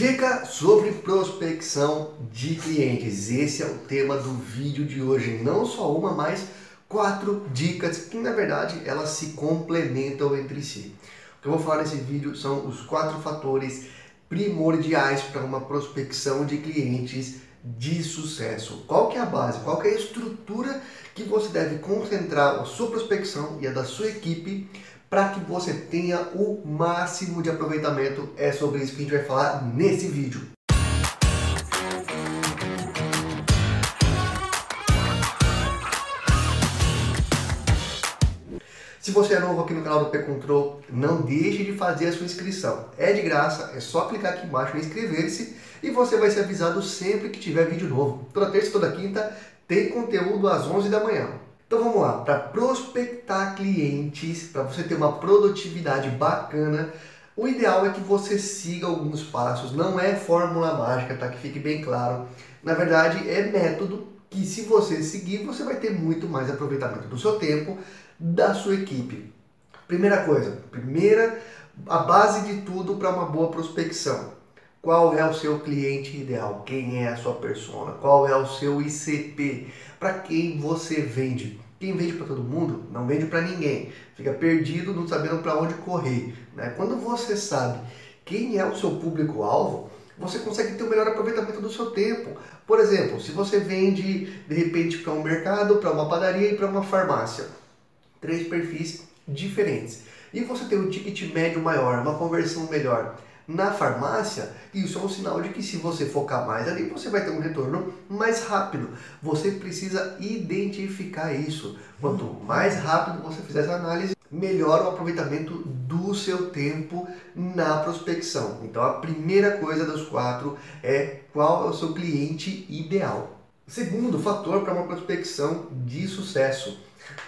Dica sobre prospecção de clientes. Esse é o tema do vídeo de hoje. Não só uma, mas quatro dicas que na verdade elas se complementam entre si. O que eu vou falar nesse vídeo são os quatro fatores primordiais para uma prospecção de clientes de sucesso. Qual que é a base? Qual que é a estrutura que você deve concentrar a sua prospecção e a da sua equipe para que você tenha o máximo de aproveitamento. É sobre isso que a gente vai falar nesse vídeo. Se você é novo aqui no canal do P-Control, não deixe de fazer a sua inscrição. É de graça, é só clicar aqui embaixo em inscrever-se e você vai ser avisado sempre que tiver vídeo novo. Toda terça e toda quinta tem conteúdo às 11 da manhã. Então vamos lá, para prospectar clientes, para você ter uma produtividade bacana, o ideal é que você siga alguns passos. Não é fórmula mágica, tá? Que fique bem claro. Na verdade, é método que se você seguir, você vai ter muito mais aproveitamento do seu tempo, da sua equipe. Primeira coisa, primeira, a base de tudo para uma boa prospecção. Qual é o seu cliente ideal? Quem é a sua persona? Qual é o seu ICP? Para quem você vende? Quem vende para todo mundo não vende para ninguém. Fica perdido, não sabendo para onde correr. Né? Quando você sabe quem é o seu público-alvo, você consegue ter o melhor aproveitamento do seu tempo. Por exemplo, se você vende de repente para um mercado, para uma padaria e para uma farmácia, três perfis diferentes, e você tem um ticket médio maior, uma conversão melhor na farmácia, isso é um sinal de que se você focar mais ali, você vai ter um retorno mais rápido. Você precisa identificar isso. Quanto mais rápido você fizer essa análise, melhor o aproveitamento do seu tempo na prospecção. Então a primeira coisa dos quatro é qual é o seu cliente ideal. Segundo fator para uma prospecção de sucesso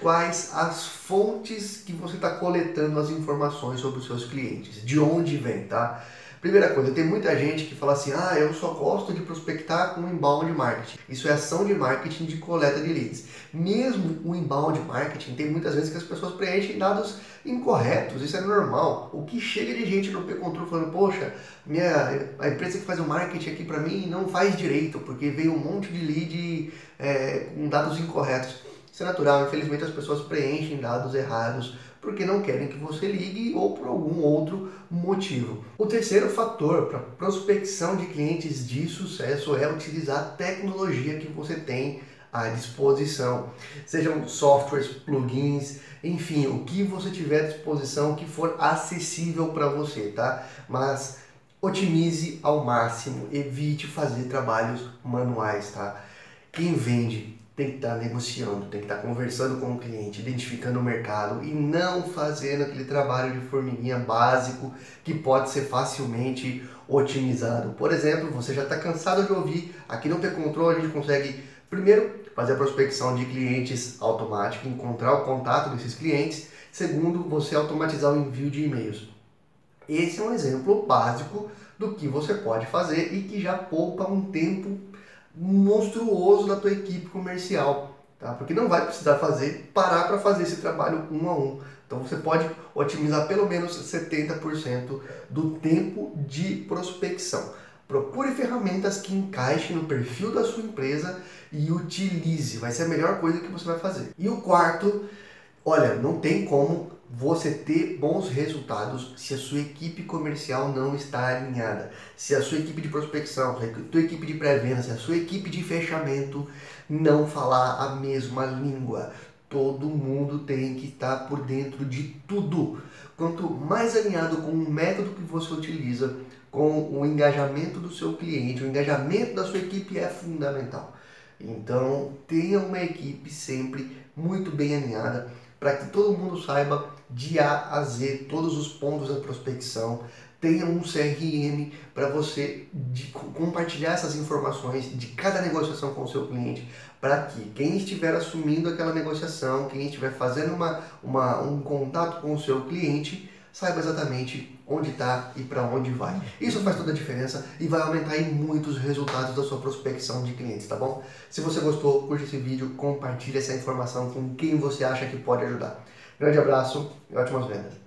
quais as fontes que você está coletando as informações sobre os seus clientes, de onde vem, tá? Primeira coisa, tem muita gente que fala assim, ah, eu só gosto de prospectar com inbound marketing. Isso é ação de marketing de coleta de leads. Mesmo o inbound marketing, tem muitas vezes que as pessoas preenchem dados incorretos, isso é normal. O que chega de gente no P-Control falando, poxa, minha, a empresa que faz o marketing aqui para mim não faz direito, porque veio um monte de lead é, com dados incorretos. Isso é natural, infelizmente as pessoas preenchem dados errados porque não querem que você ligue ou por algum outro motivo. O terceiro fator para prospecção de clientes de sucesso é utilizar a tecnologia que você tem à disposição. Sejam softwares, plugins, enfim, o que você tiver à disposição que for acessível para você, tá? Mas otimize ao máximo, evite fazer trabalhos manuais, tá? Quem vende tem que estar negociando, tem que estar conversando com o cliente, identificando o mercado e não fazendo aquele trabalho de formiguinha básico que pode ser facilmente otimizado. Por exemplo, você já está cansado de ouvir, aqui no P-Control a gente consegue, primeiro, fazer a prospecção de clientes automática, encontrar o contato desses clientes, segundo, você automatizar o envio de e-mails. Esse é um exemplo básico do que você pode fazer e que já poupa um tempo monstruoso da tua equipe comercial, tá? Porque não vai precisar fazer, parar para fazer esse trabalho um a um. Então você pode otimizar pelo menos 70% do tempo de prospecção. Procure ferramentas que encaixem no perfil da sua empresa e utilize. Vai ser a melhor coisa que você vai fazer. E o quarto, olha, não tem como você ter bons resultados se a sua equipe comercial não está alinhada, se a sua equipe de prospecção, se a sua equipe de pré-venda, se a sua equipe de fechamento não falar a mesma língua. Todo mundo tem que estar por dentro de tudo. Quanto mais alinhado com o método que você utiliza, com o engajamento do seu cliente, o engajamento da sua equipe é fundamental. Então, tenha uma equipe sempre muito bem alinhada para que todo mundo saiba de A a Z todos os pontos da prospecção. Tenha um CRM para você de, compartilhar essas informações de cada negociação com o seu cliente, para que quem estiver assumindo aquela negociação, quem estiver fazendo uma, uma, um contato com o seu cliente, saiba exatamente onde está e para onde vai. Isso faz toda a diferença e vai aumentar em muitos resultados da sua prospecção de clientes, tá bom? Se você gostou, curte esse vídeo, compartilhe essa informação com quem você acha que pode ajudar. Grande abraço e ótimas vendas.